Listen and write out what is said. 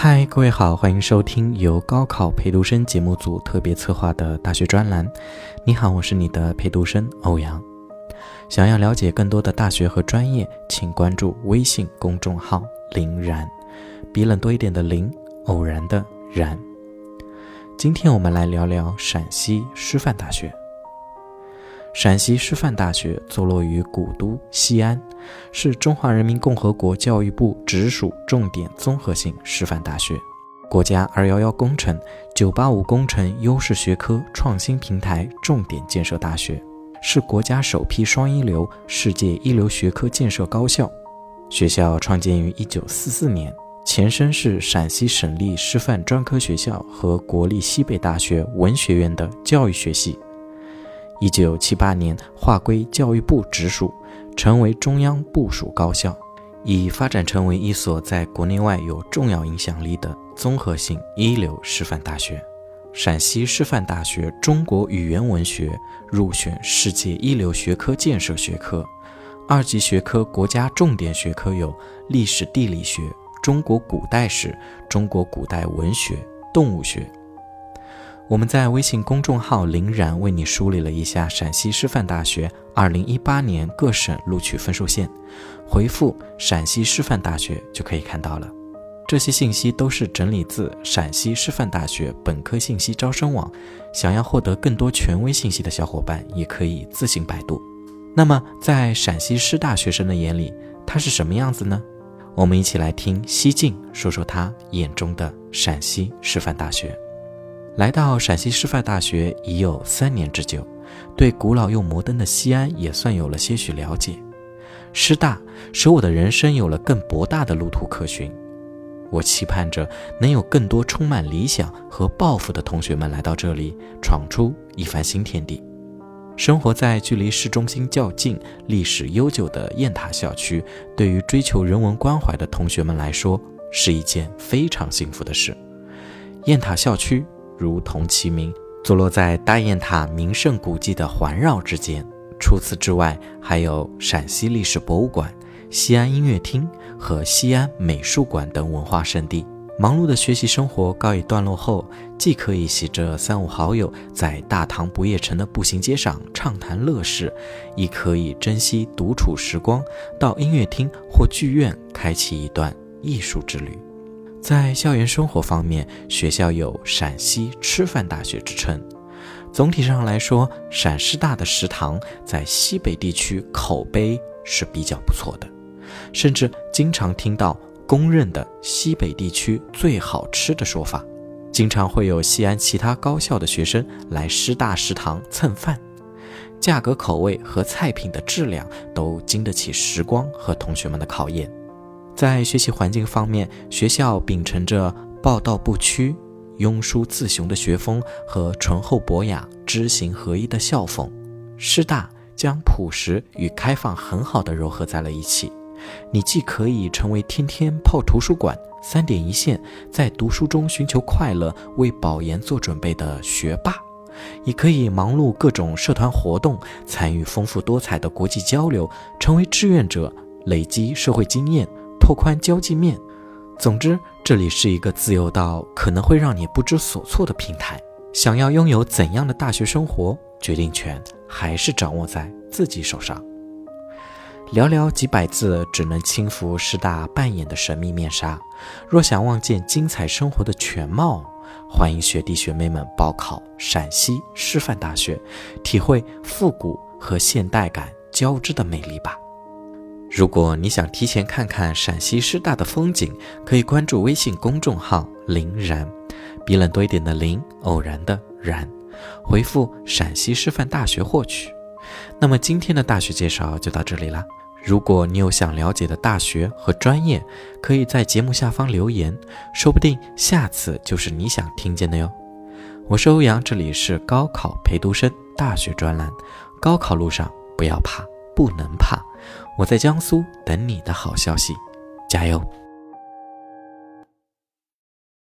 嗨，各位好，欢迎收听由高考陪读生节目组特别策划的大学专栏。你好，我是你的陪读生欧阳。想要了解更多的大学和专业，请关注微信公众号“林然”，比冷多一点的林，偶然的然。今天我们来聊聊陕西师范大学。陕西师范大学坐落于古都西安，是中华人民共和国教育部直属重点综合性师范大学，国家“二幺幺”工程、“九八五”工程优势学科创新平台重点建设大学。是国家首批双一流、世界一流学科建设高校。学校创建于1944年，前身是陕西省立师范专科学校和国立西北大学文学院的教育学系。1978年划归教育部直属，成为中央部属高校，已发展成为一所在国内外有重要影响力的综合性一流师范大学。陕西师范大学中国语言文学入选世界一流学科建设学科，二级学科国家重点学科有历史地理学、中国古代史、中国古代文学、动物学。我们在微信公众号“林然”为你梳理了一下陕西师范大学2018年各省录取分数线，回复“陕西师范大学”就可以看到了。这些信息都是整理自陕西师范大学本科信息招生网，想要获得更多权威信息的小伙伴也可以自行百度。那么，在陕西师大学生的眼里，它是什么样子呢？我们一起来听西晋说说他眼中的陕西师范大学。来到陕西师范大学已有三年之久，对古老又摩登的西安也算有了些许了解。师大使我的人生有了更博大的路途可循。我期盼着能有更多充满理想和抱负的同学们来到这里，闯出一番新天地。生活在距离市中心较近、历史悠久的雁塔校区，对于追求人文关怀的同学们来说，是一件非常幸福的事。雁塔校区如同其名，坐落在大雁塔名胜古迹的环绕之间。除此之外，还有陕西历史博物馆。西安音乐厅和西安美术馆等文化圣地，忙碌的学习生活告一段落后，既可以携着三五好友在大唐不夜城的步行街上畅谈乐事，亦可以珍惜独处时光，到音乐厅或剧院开启一段艺术之旅。在校园生活方面，学校有“陕西吃饭大学”之称。总体上来说，陕师大的食堂在西北地区口碑是比较不错的。甚至经常听到公认的西北地区最好吃的说法，经常会有西安其他高校的学生来师大食堂蹭饭，价格、口味和菜品的质量都经得起时光和同学们的考验。在学习环境方面，学校秉承着报道不屈、庸书自雄的学风和醇厚博雅、知行合一的校风，师大将朴实与开放很好的糅合在了一起。你既可以成为天天泡图书馆、三点一线，在读书中寻求快乐、为保研做准备的学霸，也可以忙碌各种社团活动，参与丰富多彩的国际交流，成为志愿者，累积社会经验，拓宽交际面。总之，这里是一个自由到可能会让你不知所措的平台。想要拥有怎样的大学生活，决定权还是掌握在自己手上。寥寥几百字，只能轻拂师大扮演的神秘面纱。若想望见精彩生活的全貌，欢迎学弟学妹们报考陕西师范大学，体会复古和现代感交织的美丽吧。如果你想提前看看陕西师大的风景，可以关注微信公众号“林然”，比冷多一点的林，偶然的然，回复“陕西师范大学”获取。那么今天的大学介绍就到这里啦。如果你有想了解的大学和专业，可以在节目下方留言，说不定下次就是你想听见的哟。我是欧阳，这里是高考陪读生大学专栏。高考路上不要怕，不能怕，我在江苏等你的好消息，加油！